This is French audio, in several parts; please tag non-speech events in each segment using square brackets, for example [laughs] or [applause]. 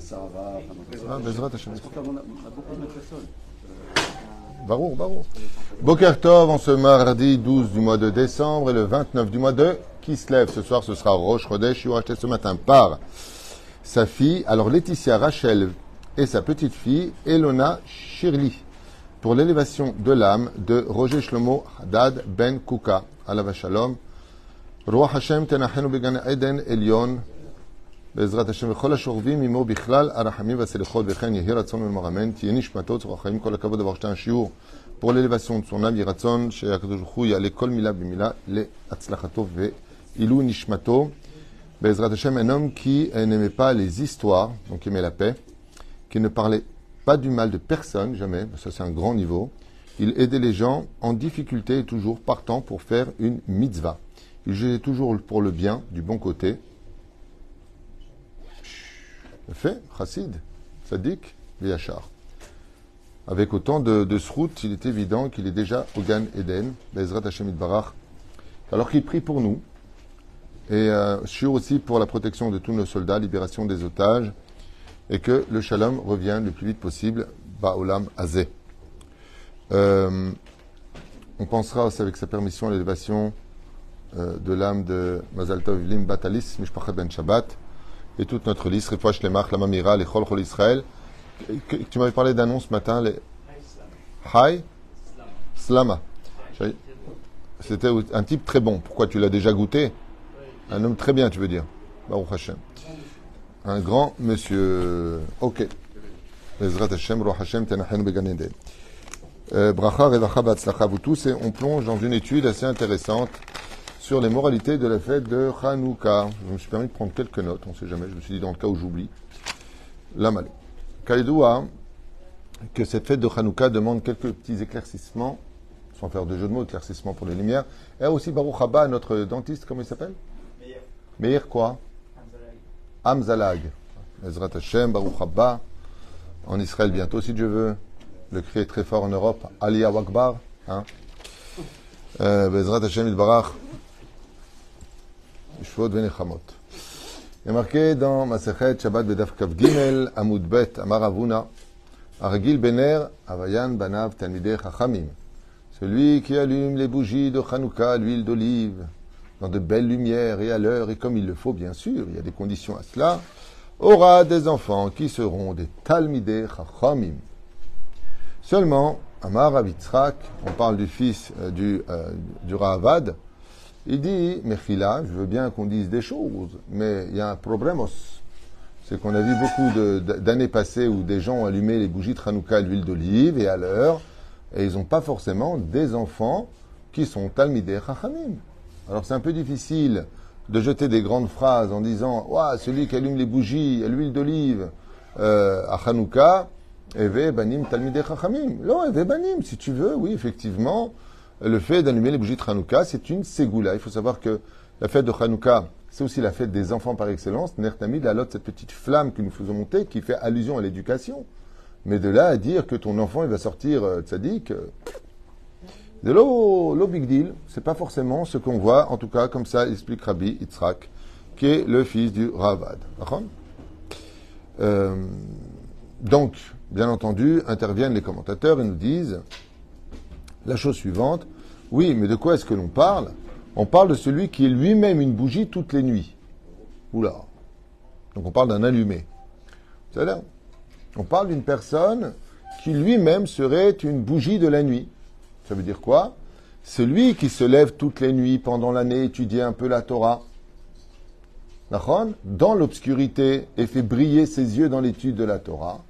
Sarava. On a beaucoup de personnes. Barour, Barour. Boker Tov, en ce mardi 12 du mois de décembre et le 29 du mois de qui se lève ce soir, ce sera Roche Chodesh, racheté ce matin par sa fille, alors Laetitia Rachel et sa petite fille, Elona Shirli, pour l'élévation de l'âme de Roger Shlomo Haddad Ben Kuka, Alav Shalom. Roi Hashem tenachenu began Eden Elion, בעזרת השם וכל השוכבים עמו בכלל הרחמים והסליחות וכן יהי רצון ומרמן תהיה נשמתו צורך החיים כל הכבוד עבר שתי השיעור pour l'élévation de son âme, יהי רצון שהקדוש ברוך הוא יעלה כל מילה במילה להצלחתו ועילוי נשמתו בעזרת השם un homme qui euh, n'aimait pas les histoires, donc qui aimait la paix, qui ne parlait pas du mal de personne, jamais, ça c'est un grand niveau. Il aidait les gens en difficulté et toujours partant pour faire une mitzvah. Il jugeait toujours pour le bien, du bon côté, fait, chassid, tzaddik, Yachar. Avec autant de, de il est évident qu'il est déjà au Gan Eden, Bezrat Hashem Barach, alors qu'il prie pour nous, et euh, sûr aussi pour la protection de tous nos soldats, libération des otages, et que le shalom revienne le plus vite possible, Ba'olam Azeh. Euh, on pensera aussi avec sa permission à l'élévation euh, de l'âme de Mazal Tov Lim Batalis, Mishpachat Ben Shabbat, et toute notre liste, Refouach Lemach, la Mamira, les Chol Chol Israël. Tu m'avais parlé d'annonce ce matin, les Hay Slama. C'était un type très bon. Pourquoi tu l'as déjà goûté? Un homme très bien, tu veux dire. Baruch Hashem. Un grand monsieur. Ok. Ezrat Hashem, Hashem, Tenachenu. Euh, Bracha, Revacha, tous, et on plonge dans une étude assez intéressante sur les moralités de la fête de Hanouka. Je me suis permis de prendre quelques notes, on ne sait jamais, je me suis dit dans le cas où j'oublie. La Malé. Kaidoua, que cette fête de Hanouka demande quelques petits éclaircissements, sans faire de jeu de mots, éclaircissements pour les lumières. Et aussi Baruch Haba, notre dentiste, comment il s'appelle? Meir quoi? Hamzalag. Ezrat Hashem, Baruch Haba. En Israël bientôt, si Dieu veut. Le cri est très fort en Europe. Aliyah Wakbar. Hein euh, Bezrat Hashem Idbarach. Shvot Venechamot. Il est marqué dans Masechet Shabbat Bedaf Gimel Amud Bet Amar Avuna Argil Bener Avayan Banav Talmidei Chachamim. Celui qui allume les bougies de Hanouka, l'huile d'olive, dans de belles lumières et à l'heure et comme il le faut bien sûr, il y a des conditions à cela, aura des enfants qui seront des Talmidei Chachamim. Seulement, Amar Avitzrak, on parle du fils euh, du, euh, du Rahavad, il dit, Mechila, je veux bien qu'on dise des choses, mais il y a un problème. C'est qu'on a vu beaucoup d'années passées où des gens ont allumé les bougies de Hanouka à l'huile d'olive et à l'heure, et ils n'ont pas forcément des enfants qui sont Talmidei Chachamim. Alors c'est un peu difficile de jeter des grandes phrases en disant Ouah, celui qui allume les bougies à l'huile d'olive euh, à Hanouka, Eve Banim Talmidei Chachamim. Non, Eve Banim, si tu veux, oui, effectivement, le fait d'allumer les bougies de Hanouka, c'est une ségoula. Il faut savoir que la fête de Hanouka, c'est aussi la fête des enfants par excellence. Nertamid, la lot, cette petite flamme que nous faisons monter, qui fait allusion à l'éducation. Mais de là à dire que ton enfant, il va sortir euh, euh, de l'eau, l'eau big deal, c'est pas forcément ce qu'on voit, en tout cas, comme ça explique Rabbi Yitzhak, qui est le fils du Ravad. Euh, donc, bien entendu, interviennent les commentateurs et nous disent la chose suivante. Oui, mais de quoi est-ce que l'on parle? On parle de celui qui est lui-même une bougie toutes les nuits. Oula. Donc on parle d'un allumé. Savez On parle d'une personne qui lui-même serait une bougie de la nuit. Ça veut dire quoi? Celui qui se lève toutes les nuits pendant l'année, étudier un peu la Torah, dans l'obscurité et fait briller ses yeux dans l'étude de la Torah.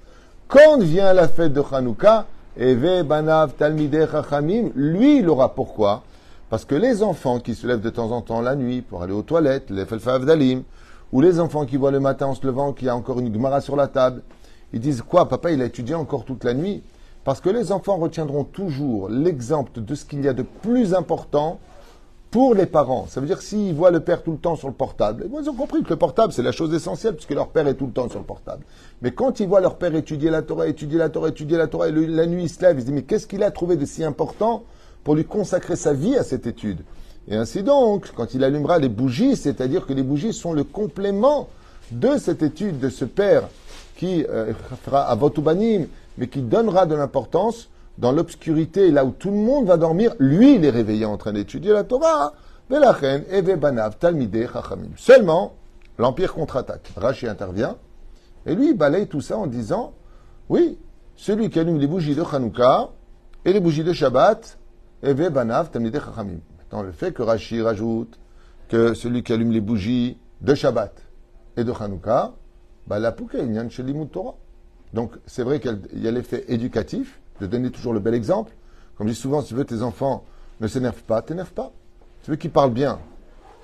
Quand vient la fête de Hanouka, Eve Banav Talmidei Chachamim, lui il aura pourquoi? Parce que les enfants qui se lèvent de temps en temps la nuit pour aller aux toilettes, les Felfa Avdalim, ou les enfants qui voient le matin en se levant qu'il y a encore une Gemara sur la table, ils disent quoi Papa il a étudié encore toute la nuit? Parce que les enfants retiendront toujours l'exemple de ce qu'il y a de plus important pour les parents. Ça veut dire s'ils voient le père tout le temps sur le portable, ils ont compris que le portable, c'est la chose essentielle, puisque leur père est tout le temps sur le portable. Mais quand ils voient leur père étudier la Torah, étudier la Torah, étudier la Torah, et la nuit, ils se lèvent, ils se disent, mais qu'est-ce qu'il a trouvé de si important pour lui consacrer sa vie à cette étude? Et ainsi donc, quand il allumera les bougies, c'est-à-dire que les bougies sont le complément de cette étude de ce père qui euh, fera avot ou banim, mais qui donnera de l'importance dans l'obscurité, là où tout le monde va dormir, lui, il est réveillé en train d'étudier la Torah. Seulement, l'Empire contre-attaque. Rachi intervient, et lui, balaye tout ça en disant, oui, celui qui allume les bougies de Hanouka et les bougies de Shabbat, eve banav, talmideh, chachamim. Maintenant, le fait que Rachi rajoute que celui qui allume les bougies de Shabbat et de Hanouka, bah, la pouka, il y a Torah. Donc, c'est vrai qu'il y a l'effet éducatif, de donner toujours le bel exemple. Comme je dis souvent, si tu veux, tes enfants ne s'énervent pas, t'énerve pas. Tu veux qu'ils parlent bien.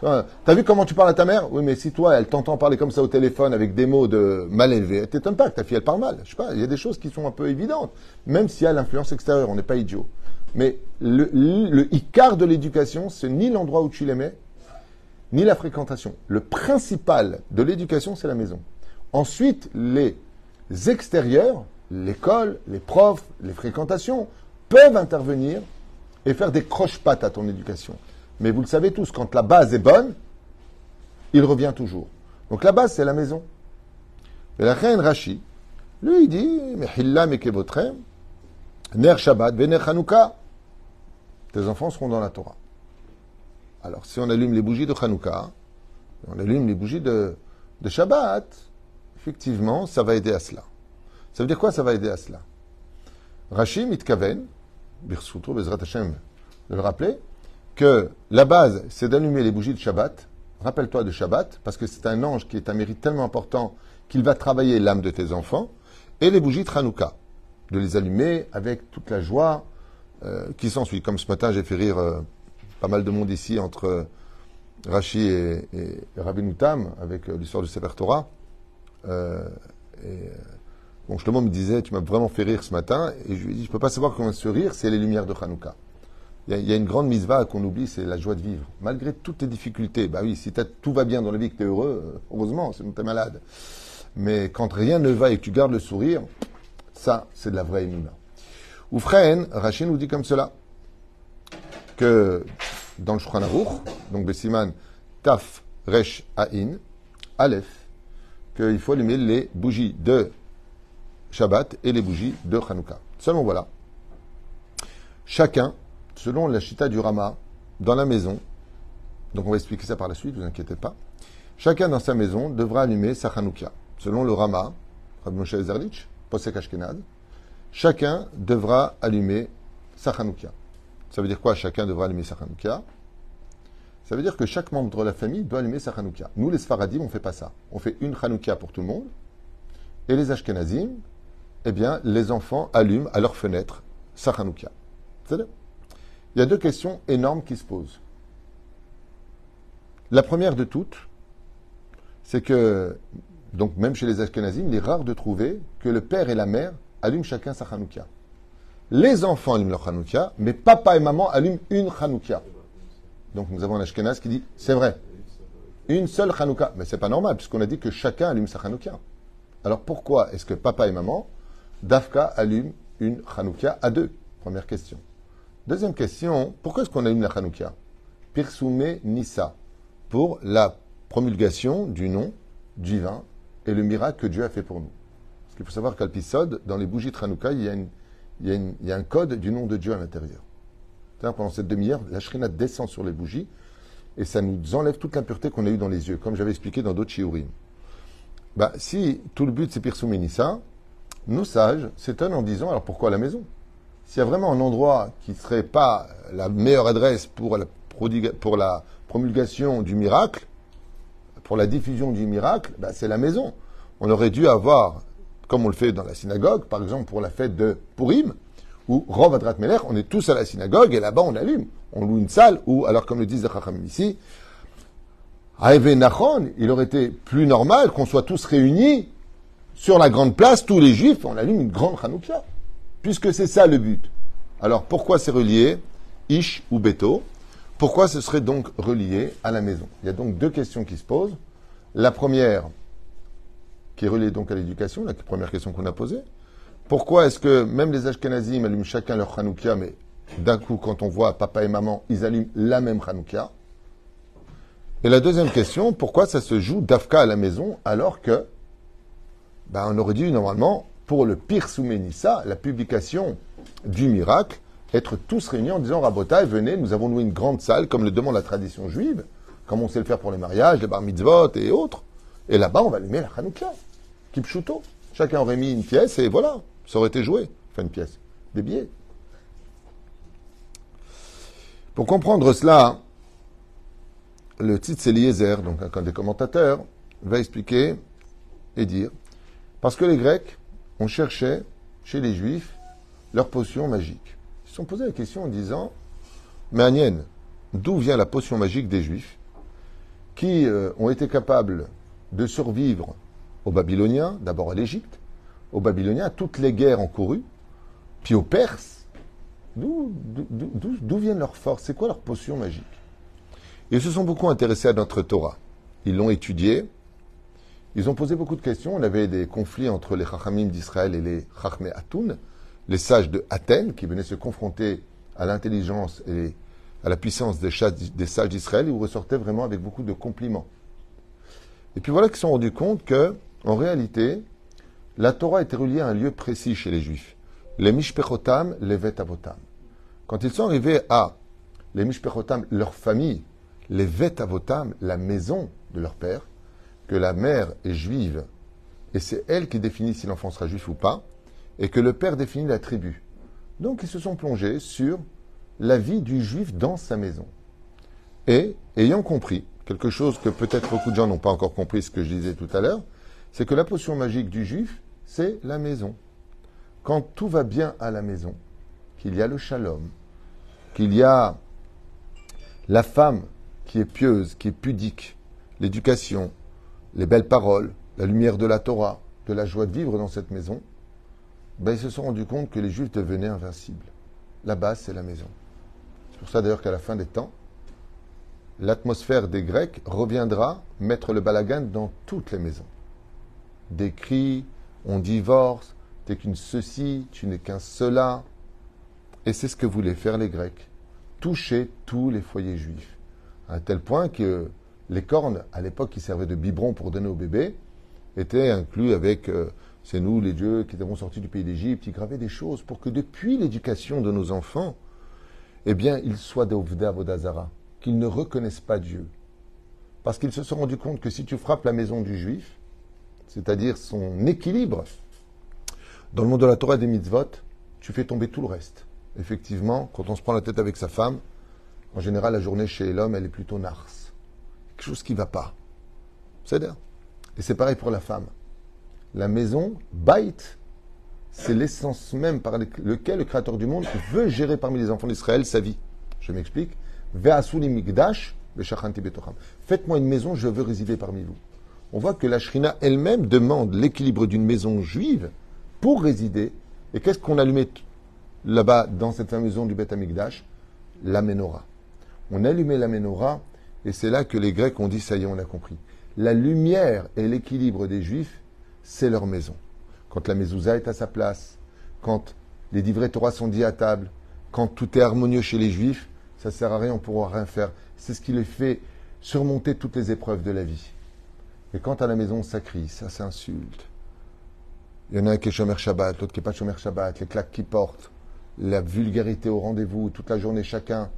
T'as vu comment tu parles à ta mère? Oui, mais si toi, elle t'entend parler comme ça au téléphone avec des mots de mal élevés, t'étonnes pas que ta fille, elle parle mal. Je sais pas, il y a des choses qui sont un peu évidentes. Même s'il y a l'influence extérieure, on n'est pas idiot. Mais le, le, le de l'éducation, c'est ni l'endroit où tu les mets, ni la fréquentation. Le principal de l'éducation, c'est la maison. Ensuite, les extérieurs, l'école, les profs, les fréquentations peuvent intervenir et faire des croche-pattes à ton éducation. Mais vous le savez tous, quand la base est bonne, il revient toujours. Donc la base, c'est la maison. Et la reine Rashi, lui, il dit, Ner Shabbat, Vener Chanukah. Tes enfants seront dans la Torah. Alors, si on allume les bougies de Chanukah, on allume les bougies de Shabbat, effectivement, ça va aider à cela. Ça veut dire quoi ça va aider à cela? Rachim Itkaven, Birsuto, Bezrat Hashem, de le rappeler, que la base, c'est d'allumer les bougies de Shabbat. Rappelle-toi de Shabbat, parce que c'est un ange qui est un mérite tellement important qu'il va travailler l'âme de tes enfants. Et les bougies de Hanouka, de les allumer avec toute la joie euh, qui s'ensuit. Comme ce matin, j'ai fait rire euh, pas mal de monde ici entre et, et Rabbi Noutam avec euh, l'histoire du Sefer Torah. et, Bon, Shlomo me disait, tu m'as vraiment fait rire ce matin, et je lui ai dit, je ne peux pas savoir comment se rire, c'est les lumières de Hanouka. Il y, a, une grande misva qu'on oublie, c'est la joie de vivre. Malgré toutes les difficultés, bah oui, si tout va bien dans la vie, que tu es heureux, euh, heureusement, sinon tu es malade. Mais quand rien ne va et que tu gardes le sourire, ça, c'est de la vraie imuna. Oufren, Rachid nous dit comme cela, que dans le Shulchan donc Bessiman, Taf, Resh, Ain, Aleph, qu'il faut allumer les bougies de Shabbat et les bougies de Hanouka. Seulement voilà. Chacun, selon la chita du Rama, dans la maison, donc on va expliquer ça par la suite, vous inquiétez pas, chacun dans sa maison devra allumer sa Hanouka. Selon le Rama, Rabbi Moshe Posek Ashkenaz, chacun devra allumer sa Hanouka. Ça veut dire quoi Chacun devra allumer sa Hanouka? Ça veut dire que chaque membre de la famille doit allumer sa Hanouka. Nous, les Sfaradim, on ne fait pas ça. On fait une Hanouka pour tout le monde. Et les Ashkenazim, eh bien, les enfants allument à leur fenêtre sa Hanouka. Il y a deux questions énormes qui se posent. La première de toutes, c'est que, donc même chez les Ashkenazim, il est rare de trouver que le père et la mère allument chacun sa Hanouka. Les enfants allument leur Hanouka, mais papa et maman allument une Hanouka. Donc nous avons un Ashkenaz qui dit, c'est vrai, une seule Hanouka. Mais c'est pas normal, puisqu'on a dit que chacun allume sa Hanouka. Alors pourquoi est-ce que papa et maman Dafka allume une Hanouka à deux Première question. Deuxième question, pourquoi est-ce qu'on allume la Hanouka Pirsume Nissa, pour la promulgation du nom divin et le miracle que Dieu a fait pour nous. Parce qu'il faut savoir qu'à dans les bougies de Hanouka, il y, a il, y a un code du nom de Dieu à l'intérieur. Pendant cette demi-heure, la Shrina descend sur les bougies et ça nous enlève toute l'impureté qu'on a eue dans les yeux, comme j'avais expliqué dans d'autres shiurim. Bah, si tout le but c'est Pirsume Nissa, nos sages s'étonnent en disant alors pourquoi la maison? S'il y a vraiment un endroit qui ne serait pas la meilleure adresse pour la, promulgation du miracle, pour la diffusion du miracle, bah, c'est la maison. On aurait dû avoir, comme on le fait dans la synagogue, par exemple pour la fête de Purim, où Rov Adrat on est tous à la synagogue et là-bas on allume. On loue une salle où, alors comme le disent les Chachamim ici, à Nachon, il aurait été plus normal qu'on soit tous réunis sur la grande place, tous les juifs, on allume une grande Hanouka. Puisque c'est ça le but. Alors pourquoi c'est relié, Ish ou Beto? Pourquoi ce serait donc relié à la maison? Il y a donc deux questions qui se posent. La première, qui est reliée donc à l'éducation, la première question qu'on a posée. Pourquoi est-ce que même les Ashkenazim allument chacun leur Hanouka, mais d'un coup, quand on voit papa et maman, ils allument la même Hanouka Et la deuxième question, pourquoi ça se joue d'Afka à la maison alors que ben, on aurait dû normalement, pour le pire Souménissa, la publication du miracle, être tous réunis en disant Rabotai, venez, nous avons loué une grande salle, comme le demande la tradition juive, comme on sait le faire pour les mariages, les bar mitzvot et autres. Et là-bas, on va allumer la Hanouka, Kipchuto. Chacun aurait mis une pièce et voilà, ça aurait été joué. Enfin, une pièce, des billets. Pour comprendre cela, le titre Eliezer, donc un des commentateurs, va expliquer et dire parce que les Grecs, ont cherché chez les Juifs leur potion magique. Ils se sont posé la question en disant Mais Agnès, d'où vient la potion magique des Juifs qui euh, ont été capables de survivre aux Babyloniens, d'abord à l'Égypte, aux Babyloniens, à toutes les guerres encourues, puis aux Perses? D'où viennent leurs forces? C'est quoi leur potion magique? Ils se sont beaucoup intéressés à notre Torah. Ils l'ont étudiée. Ils ont posé beaucoup de questions. On avait des conflits entre les Chachamim d'Israël et les Chachmé Atoun, les sages de Athènes, qui venaient se confronter à l'intelligence et à la puissance des, sages d'Israël, ils ressortaient vraiment avec beaucoup de compliments. Et puis voilà qu'ils se sont rendus compte que, en réalité, la Torah était reliée à un lieu précis chez les Juifs. Les Mishpechotam, les Vetavotam. Quand ils sont arrivés à les Mishpechotam, leur famille, les Vetavotam, la maison de leur père, que la mère est juive, et c'est elle qui définit si l'enfant sera juif ou pas, et que le père définit la tribu. Donc ils se sont plongés sur la vie du juif dans sa maison. Et, ayant compris, quelque chose que peut-être beaucoup de gens n'ont pas encore compris, ce que je disais tout à l'heure, c'est que la potion magique du juif, c'est la maison. Quand tout va bien à la maison, qu'il y a le shalom, qu'il y a la femme qui est pieuse, qui est pudique, l'éducation, les belles paroles, la lumière de la Torah, de la joie de vivre dans cette maison, ben, ils se sont rendus compte que les Juifs devenaient invincibles. La base, c'est la maison. C'est pour ça d'ailleurs qu'à la fin des temps, l'atmosphère des Grecs reviendra mettre le balagan dans toutes les maisons. Des cris, on divorce, t'es qu'une ceci, tu n'es qu'un cela. Et c'est ce que voulaient faire les Grecs. Toucher tous les foyers juifs. À tel point que les cornes, à l'époque, qui servaient de biberon pour donner au bébé, étaient inclus avec euh, c'est nous, les dieux, qui avons sorti du pays d'Égypte. Ils gravaient des choses pour que depuis l'éducation de nos enfants, eh bien, ils soient d'Ovda Vodazara, qu'ils ne reconnaissent pas Dieu. Parce qu'ils se sont rendus compte que si tu frappes la maison du juif, c'est-à-dire son équilibre, dans le monde de la Torah et des mitzvot, tu fais tomber tout le reste effectivement, quand on se prend la tête avec sa femme, en général, la journée chez l'homme, elle est plutôt narce. Quelque chose qui ne va pas. C'est Et c'est pareil pour la femme. La maison, bite, c'est l'essence même par lequel le Créateur du monde veut gérer parmi les enfants d'Israël sa vie. Je m'explique. Faites-moi une maison, je veux résider parmi vous. On voit que la Shrina elle-même demande l'équilibre d'une maison juive pour résider. Et qu'est-ce qu'on allumait là-bas, dans cette fameuse maison du Beth Amikdash, la menorah. On allumait la menorah, et c'est là que les Grecs ont dit, ça y est, on a compris. La lumière et l'équilibre des Juifs, c'est leur maison. Quand la mezouza est à sa place, quand les divrei Torah sont dits à table, quand tout est harmonieux chez les Juifs, ça sert à rien, on ne pourra rien faire. C'est ce qui les fait surmonter toutes les épreuves de la vie. Et quand à la maison, ça crie, ça s'insulte. Il y en a un qui est Shomer Shabbat, l'autre qui n'est pas Shomer Shabbat, les claques qui portent la vulgarité au rendez-vous, toute la journée chacun,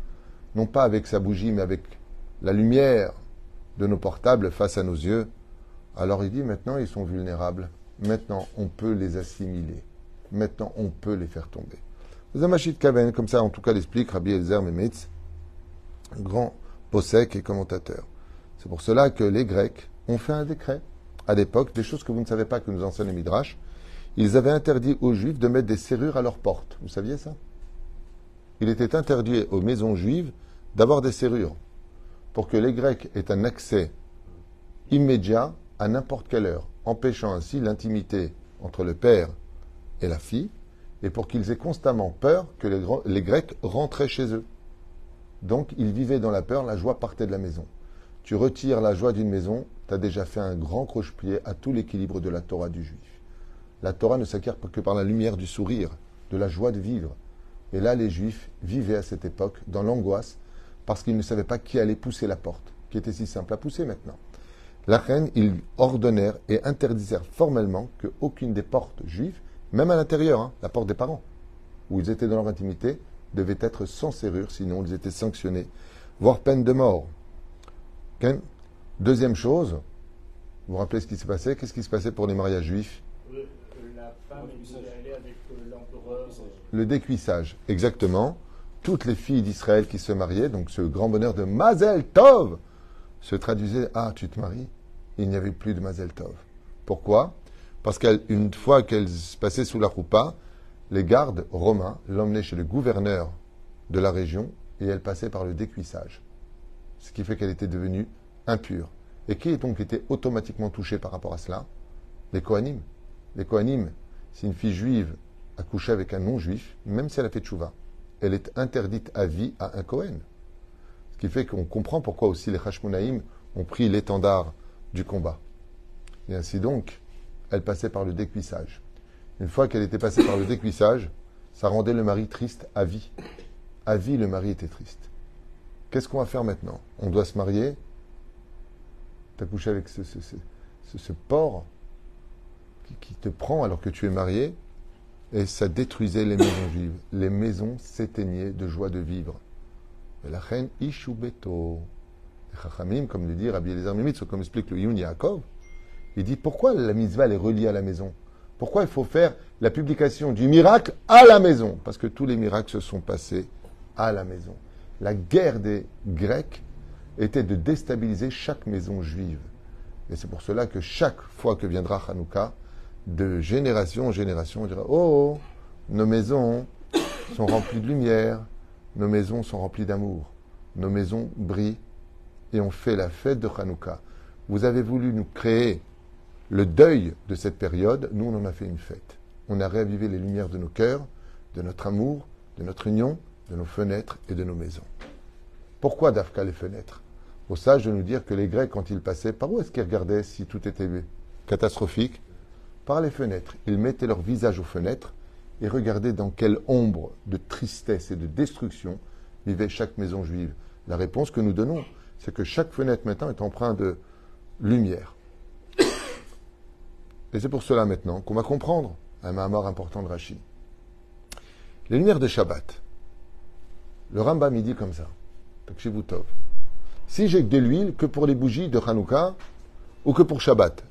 non pas avec sa bougie, mais avec la lumière de nos portables face à nos yeux, alors il dit maintenant ils sont vulnérables, maintenant on peut les assimiler, maintenant on peut les faire tomber. Zamachit Kaven, comme ça en tout cas l'explique Rabbi Elzer Memetz, grand possèque et commentateur. C'est pour cela que les Grecs ont fait un décret à l'époque, des choses que vous ne savez pas que nous enseigne les Midrash, ils avaient interdit aux Juifs de mettre des serrures à leurs portes. Vous saviez ça? Il était interdit aux maisons juives d'avoir des serrures pour que les Grecs aient un accès immédiat à n'importe quelle heure, empêchant ainsi l'intimité entre le père et la fille, et pour qu'ils aient constamment peur que les, Grecs rentraient chez eux. Donc ils vivaient dans la peur, la joie partait de la maison. Tu retires la joie d'une maison, tu as déjà fait un grand croche-pied à tout l'équilibre de la Torah du juif. La Torah ne s'acquiert que par la lumière du sourire, de la joie de vivre. Et là, les Juifs vivaient à cette époque dans l'angoisse parce qu'ils ne savaient pas qui allait pousser la porte, qui était si simple à pousser maintenant. la reine, ils ordonnèrent et interdisèrent formellement qu'aucune des portes juives, même à l'intérieur, hein, la porte des parents, où ils étaient dans leur intimité, devait être sans serrure, sinon ils étaient sanctionnés, voire peine de mort. Deuxième chose, vous vous rappelez ce qui s'est passé? Qu'est-ce qui se passait pour les mariages juifs? Euh, La femme elle voulait aller avec euh, l'empereur. Le décuissage, exactement. Toutes les filles d'Israël qui se mariaient, donc ce grand bonheur de Mazel Tov, se traduisait Ah, tu te maries? Il n'y avait plus de Mazel Tov. Pourquoi? Parce qu'une fois qu'elle se passait sous la roupa, les gardes romains l'emmenaient chez le gouverneur de la région et elle passait par le décuissage. Ce qui fait qu'elle était devenue impure. Et qui est donc été automatiquement touché par rapport à cela? Les Kohanim. Les Kohanim, si une fille juive a couché avec un non-juif, même si elle a fait tchouva, elle est interdite à vie à un Kohen. Ce qui fait qu'on comprend pourquoi aussi les Hashmonaïm ont pris l'étendard du combat. Et ainsi donc, elle passait par le décuissage. Une fois qu'elle était passée par le décuissage, ça rendait le mari triste à vie. À vie, le mari était triste. Qu'est-ce qu'on va faire maintenant? On doit se marier? Tu as couché avec ce, ce- ce porc qui, qui te prend alors que tu es marié, et ça détruisait les maisons juives. Les maisons s'éteignaient de joie de vivre. Et la reine Ishubeto, les Chachamim, comme le dit Rabbi Eliezer Mimitz, comme explique le Yun Yaakov, il dit pourquoi la mitzvah est reliée à la maison? Pourquoi il faut faire la publication du miracle à la maison? Parce que tous les miracles se sont passés à la maison. La guerre des Grecs était de déstabiliser chaque maison juive. Et c'est pour cela que chaque fois que viendra Hanouka, de génération en génération, on dira Oh, nos maisons sont remplies de lumière, nos maisons sont remplies d'amour, nos maisons brillent et on fait la fête de Hanouka. Vous avez voulu nous créer le deuil de cette période, nous on en a fait une fête. On a réavivé les lumières de nos cœurs, de notre amour, de notre union, de nos fenêtres et de nos maisons. Pourquoi Dafka les fenêtres? Au sage de nous dire que les Grecs, quand ils passaient, par où est-ce qu'ils regardaient si tout était catastrophique? Par les fenêtres. Ils mettaient leur visage aux fenêtres et regardaient dans quelle ombre de tristesse et de destruction vivait chaque maison juive. La réponse que nous donnons, c'est que chaque fenêtre maintenant est empreinte de lumière. [coughs] Et c'est pour cela maintenant qu'on va comprendre un Mahamar important de Rashi. Les lumières de Shabbat. Le Rambam il dit comme ça. Si j'ai de l'huile que pour les bougies de Hanouka ou que pour Shabbat,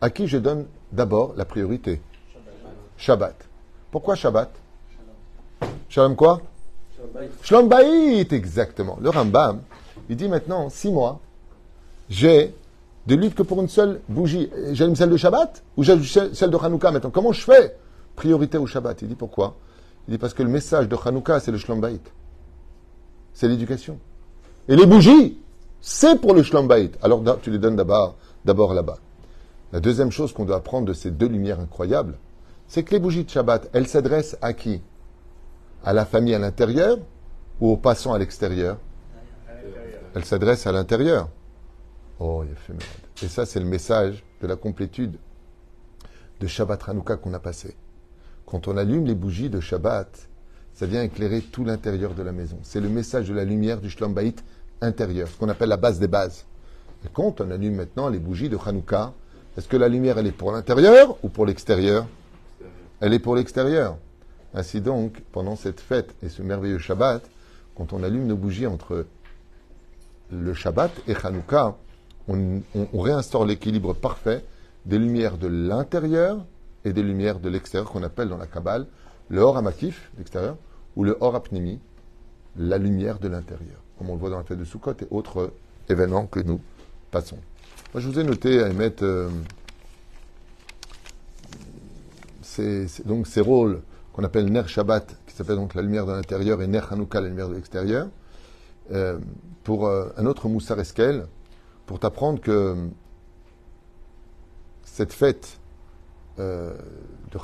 à qui je donne d'abord la priorité Shabbat. Pourquoi Shabbat Shalom quoi Shalom Baït, exactement. Le Rambam, il dit maintenant, six mois, j'ai de l'huile que pour une seule bougie. J'allume celle de Shabbat ou j'allume celle de Hanouka maintenant? Comment je fais Priorité au Shabbat? Il dit pourquoi? Il dit parce que le message de Hanouka, c'est le Shalom Baït. C'est l'éducation. Et les bougies, c'est pour le Shalom Baït. Alors tu les donnes d'abord là-bas. La deuxième chose qu'on doit apprendre de ces deux lumières incroyables, c'est que les bougies de Shabbat, elles s'adressent à qui? À la famille à l'intérieur ou aux passants à l'extérieur? Elles s'adressent à l'intérieur. Oh, il a fait malade. Et ça, c'est le message de la complétude de Shabbat Hanouka qu'on a passé. Quand on allume les bougies de Shabbat, ça vient éclairer tout l'intérieur de la maison. C'est le message de la lumière du Shlom Bayit intérieur, ce qu'on appelle la base des bases. Et quand on allume maintenant les bougies de Hanouka, est-ce que la lumière, elle est pour l'intérieur ou pour l'extérieur? Elle est pour l'extérieur. Ainsi donc, pendant cette fête et ce merveilleux Shabbat, quand on allume nos bougies entre le Shabbat et Hanouka, on, on- on réinstaure l'équilibre parfait des lumières de l'intérieur et des lumières de l'extérieur qu'on appelle dans la Kabbale le Or Amakif, l'extérieur, ou le Or Apnimi, la lumière de l'intérieur, comme on le voit dans la fête de Sukkot et autres événements que nous passons. Moi, je vous ai noté à émettre euh, ces, rôles qu'on appelle Ner Shabbat, qui s'appelle donc la lumière de l'intérieur, et Ner Hanouka, la lumière de l'extérieur, euh, pour euh, un autre Moussar Eskel, pour t'apprendre que cette fête de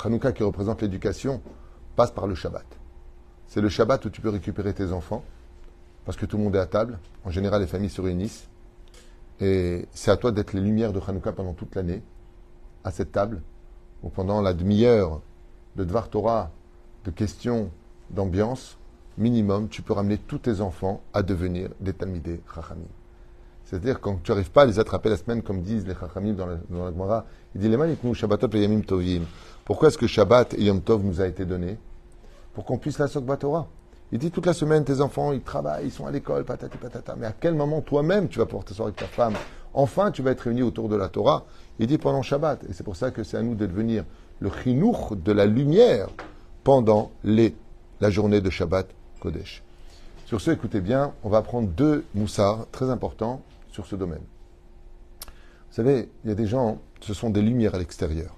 Hanouka qui représente l'éducation passe par le Shabbat. C'est le Shabbat où tu peux récupérer tes enfants, parce que tout le monde est à table. En général, les familles se réunissent. Et c'est à toi d'être les lumières de Hanouka pendant toute l'année, à cette table, ou pendant la demi-heure de Dvar Torah, de questions, d'ambiance, minimum, tu peux ramener tous tes enfants à devenir des Talmidei Chachamim. C'est-à-dire quand tu n'arrives pas à les attraper la semaine, comme disent les Chachamim dans la, dans Gemara, il dit les Shabbatot et Yamim Tovim. Pourquoi est-ce que Shabbat et Yom Tov nous a été donné? Pour qu'on puisse la Sokbat Torah. Il dit toute la semaine, tes enfants, ils travaillent, ils sont à l'école, patati patata. Mais à quel moment toi-même tu vas pouvoir t'asseoir avec ta femme Enfin, tu vas être réuni autour de la Torah. Il dit pendant Shabbat. Et c'est pour ça que c'est à nous de devenir le chinour de la lumière pendant les, la journée de Shabbat Kodesh. Sur ce, écoutez bien, on va prendre deux moussards très importants sur ce domaine. Vous savez, il y a des gens, ce sont des lumières à l'extérieur.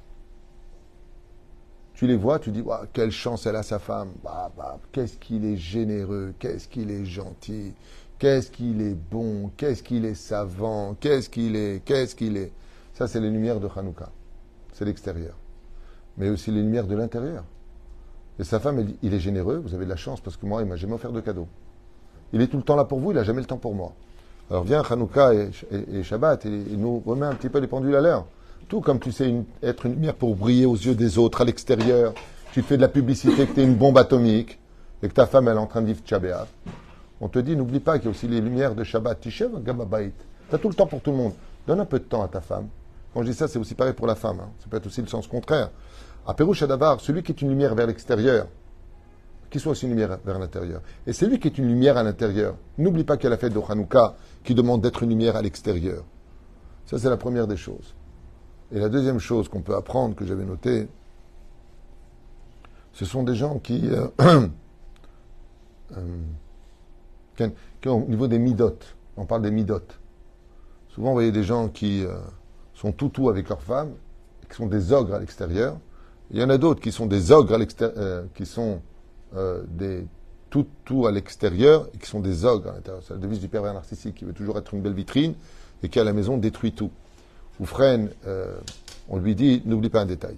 Tu les vois, tu dis, quelle chance elle a sa femme. Bah, bah, qu'est-ce qu'il est généreux, qu'est-ce qu'il est gentil, qu'est-ce qu'il est bon, qu'est-ce qu'il est savant, qu'est-ce qu'il est, qu'est-ce qu'il est. Ça, c'est les lumières de Hanouka. C'est l'extérieur. Mais aussi les lumières de l'intérieur. Et sa femme, il est généreux, vous avez de la chance parce que moi, il m'a jamais offert de cadeau. Il est tout le temps là pour vous, il n'a jamais le temps pour moi. Alors viens Hanouka et, et- et Shabbat et il nous remet un petit peu les pendules à l'heure. Tout comme tu sais être une lumière pour briller aux yeux des autres à l'extérieur, tu fais de la publicité que tu es une bombe atomique et que ta femme elle est en train de vivre Tchabéa. On te dit, n'oublie pas qu'il y a aussi les lumières de Shabbat. Tishev, Gababait. Tu as tout le temps pour tout le monde. Donne un peu de temps à ta femme. Quand je dis ça, c'est aussi pareil pour la femme. hein. Ça peut être aussi le sens contraire. À Pérouche Adavar, celui qui est une lumière vers l'extérieur, qu'il soit aussi une lumière vers l'intérieur. Et c'est lui qui est une lumière à l'intérieur. N'oublie pas qu'il y a la fête qui demande d'être une lumière à l'extérieur. Ça, c'est la première des choses. Et la deuxième chose qu'on peut apprendre, que j'avais noté, ce sont des gens qui, euh, [clears throat] euh, qui, qui ont- au niveau des midotes, on parle des midotes. Souvent, vous voyez des gens qui euh, sont tout tout avec leur femme, qui sont des ogres à l'extérieur. Il y en a d'autres qui sont des ogres à l'extérieur, qui sont euh, des tout tout à l'extérieur et qui sont des ogres à l'intérieur. C'est la devise du pervers narcissique qui veut toujours être une belle vitrine et qui à la maison détruit tout. Ou freine, euh, on lui dit n'oublie pas un détail.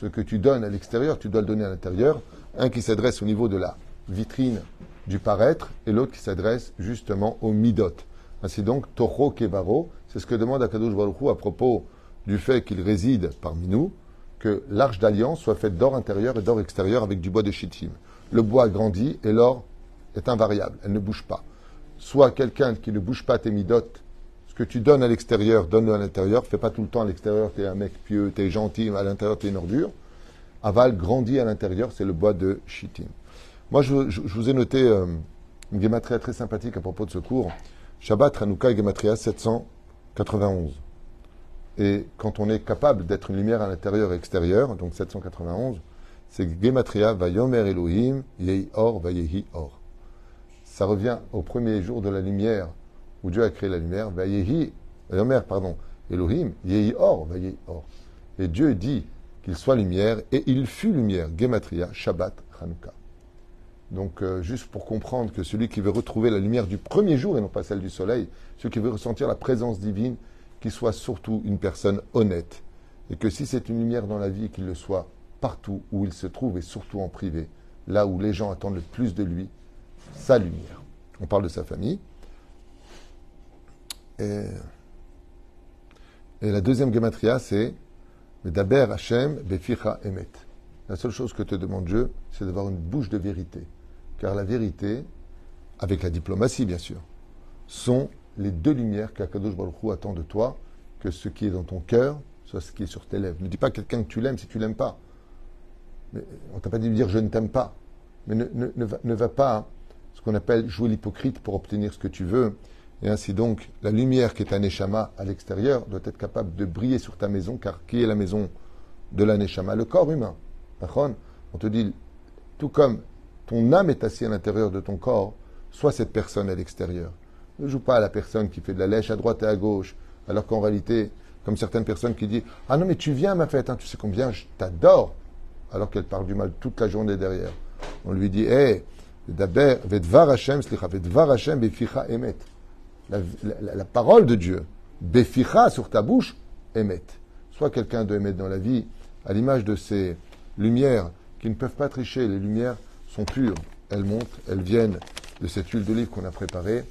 Ce que tu donnes à l'extérieur, tu dois le donner à l'intérieur. Un qui s'adresse au niveau de la vitrine du paraître et l'autre qui s'adresse justement au midot. Ainsi donc, Toho Kebaro, c'est ce que demande Akadosh Baruch à propos du fait qu'il réside parmi nous, que l'arche d'alliance soit faite d'or intérieur et d'or extérieur avec du bois de chittim. Le bois grandit et l'or est invariable, elle ne bouge pas. Soit quelqu'un qui ne bouge pas tes midotes, que tu donnes à l'extérieur, donne-le à l'intérieur, fais pas tout le temps à l'extérieur, tu es un mec pieux, tu es gentil, à l'intérieur tu es une ordure. Aval grandit à l'intérieur, c'est le bois de chittim. Moi, je, vous ai noté euh, une gématria très sympathique à propos de ce cours. Shabbat, Hanouka et Gematria 791. Et quand on est capable d'être une lumière à l'intérieur et extérieur, donc 791, c'est Gematria Vayomer Elohim Yehi Or Vayehi Or. Ça revient au premier jour de la lumière où Dieu a créé la lumière. Vayehi, Vayomer, pardon, Elohim Yehi Or Vayehi Or. Et Dieu dit qu'il soit lumière et il fut lumière. Gematria Shabbat Hanouka. Donc, euh, juste pour comprendre que celui qui veut retrouver la lumière du premier jour et non pas celle du soleil, celui qui veut ressentir la présence divine, qu'il soit surtout une personne honnête. Et que si c'est une lumière dans la vie, qu'il le soit partout où il se trouve et surtout en privé, là où les gens attendent le plus de lui, sa lumière. On parle de sa famille. Et, la deuxième gematria, c'est Medaber Hashem Beficha Emet. La seule chose que te demande Dieu, c'est d'avoir une bouche de vérité. Car la vérité, avec la diplomatie bien sûr, sont les deux lumières qu'Akadosh Baruch Hu attend de toi, que ce qui est dans ton cœur soit ce qui est sur tes lèvres. Ne dis pas quelqu'un que tu l'aimes si tu l'aimes pas. Mais on t'a pas dit de dire je ne t'aime pas. Mais ne, ne- va, ne va pas, ce qu'on appelle jouer l'hypocrite pour obtenir ce que tu veux. Et ainsi donc, la lumière qui est un Neshama à l'extérieur doit être capable de briller sur ta maison, car qui est la maison de la Neshama? Le corps humain. On te dit, tout comme ton âme est assise à l'intérieur de ton corps, sois cette personne à l'extérieur. Ne joue pas à la personne qui fait de la lèche à droite et à gauche, alors qu'en réalité, comme certaines personnes qui disent Ah non, mais tu viens ma fête, hein, tu sais combien je t'adore, alors qu'elle parle du mal toute la journée derrière. On lui dit Hé, d'abord, Vedvar Hashem, slicha, Vedvar Hashem, beficha emet. La, parole de Dieu, beficha sur ta bouche, emet. Sois quelqu'un de emet dans la vie, à l'image de ces lumières qui ne peuvent pas tricher. Les lumières sont pures, elles montent, elles viennent de cette huile d'olive qu'on a préparée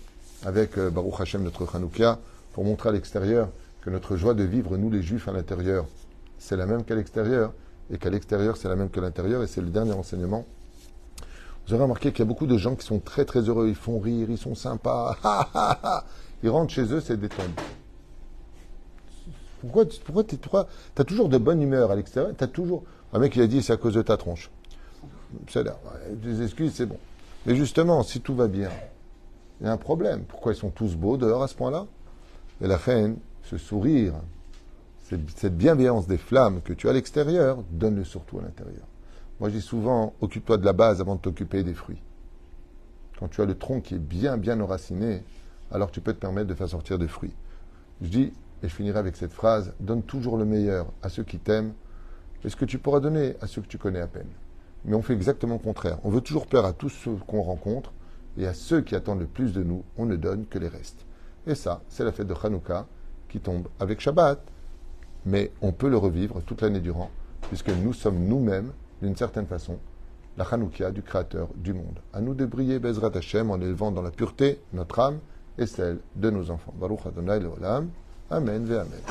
avec euh, Baruch Hashem, notre Hanoukia, pour montrer à l'extérieur que notre joie de vivre, nous les Juifs à l'intérieur, c'est la même qu'à l'extérieur, et qu'à l'extérieur, c'est la même qu'à l'intérieur, et c'est le dernier enseignement. Vous aurez remarqué qu'il y a beaucoup de gens qui sont très très heureux, ils font rire, ils sont sympas. [laughs] ils rentrent chez eux, c'est. Pourquoi, tu- pourquoi, pourquoi as toujours de bonne humeur à l'extérieur T'as toujours. Un mec, il a dit, c'est à cause de ta tronche. C'est là. Des excuses, c'est bon. Mais justement, si tout va bien, il y a un problème. Pourquoi ils sont tous beaux dehors à ce point-là? Et la reine, ce sourire, cette bienveillance des flammes que tu as à l'extérieur, donne-le surtout à l'intérieur. Moi, je dis souvent, occupe-toi de la base avant de t'occuper des fruits. Quand tu as le tronc qui est bien, bien enraciné, alors tu peux te permettre de faire sortir des fruits. Je dis, et je finirai avec cette phrase, donne toujours le meilleur à ceux qui t'aiment, et ce que tu pourras donner à ceux que tu connais à peine. Mais on fait exactement le contraire. On veut toujours plaire à tous ceux qu'on rencontre, et à ceux qui attendent le plus de nous, on ne donne que les restes. Et ça, c'est la fête de Hanouka qui tombe avec Shabbat. Mais on peut le revivre toute l'année durant, puisque nous sommes nous-mêmes, d'une certaine façon, la Hanoukia du Créateur du monde. À nous de briller Bezrat Hashem en élevant dans la pureté notre âme et celle de nos enfants. Baruch Adonai. Amen ve Amen.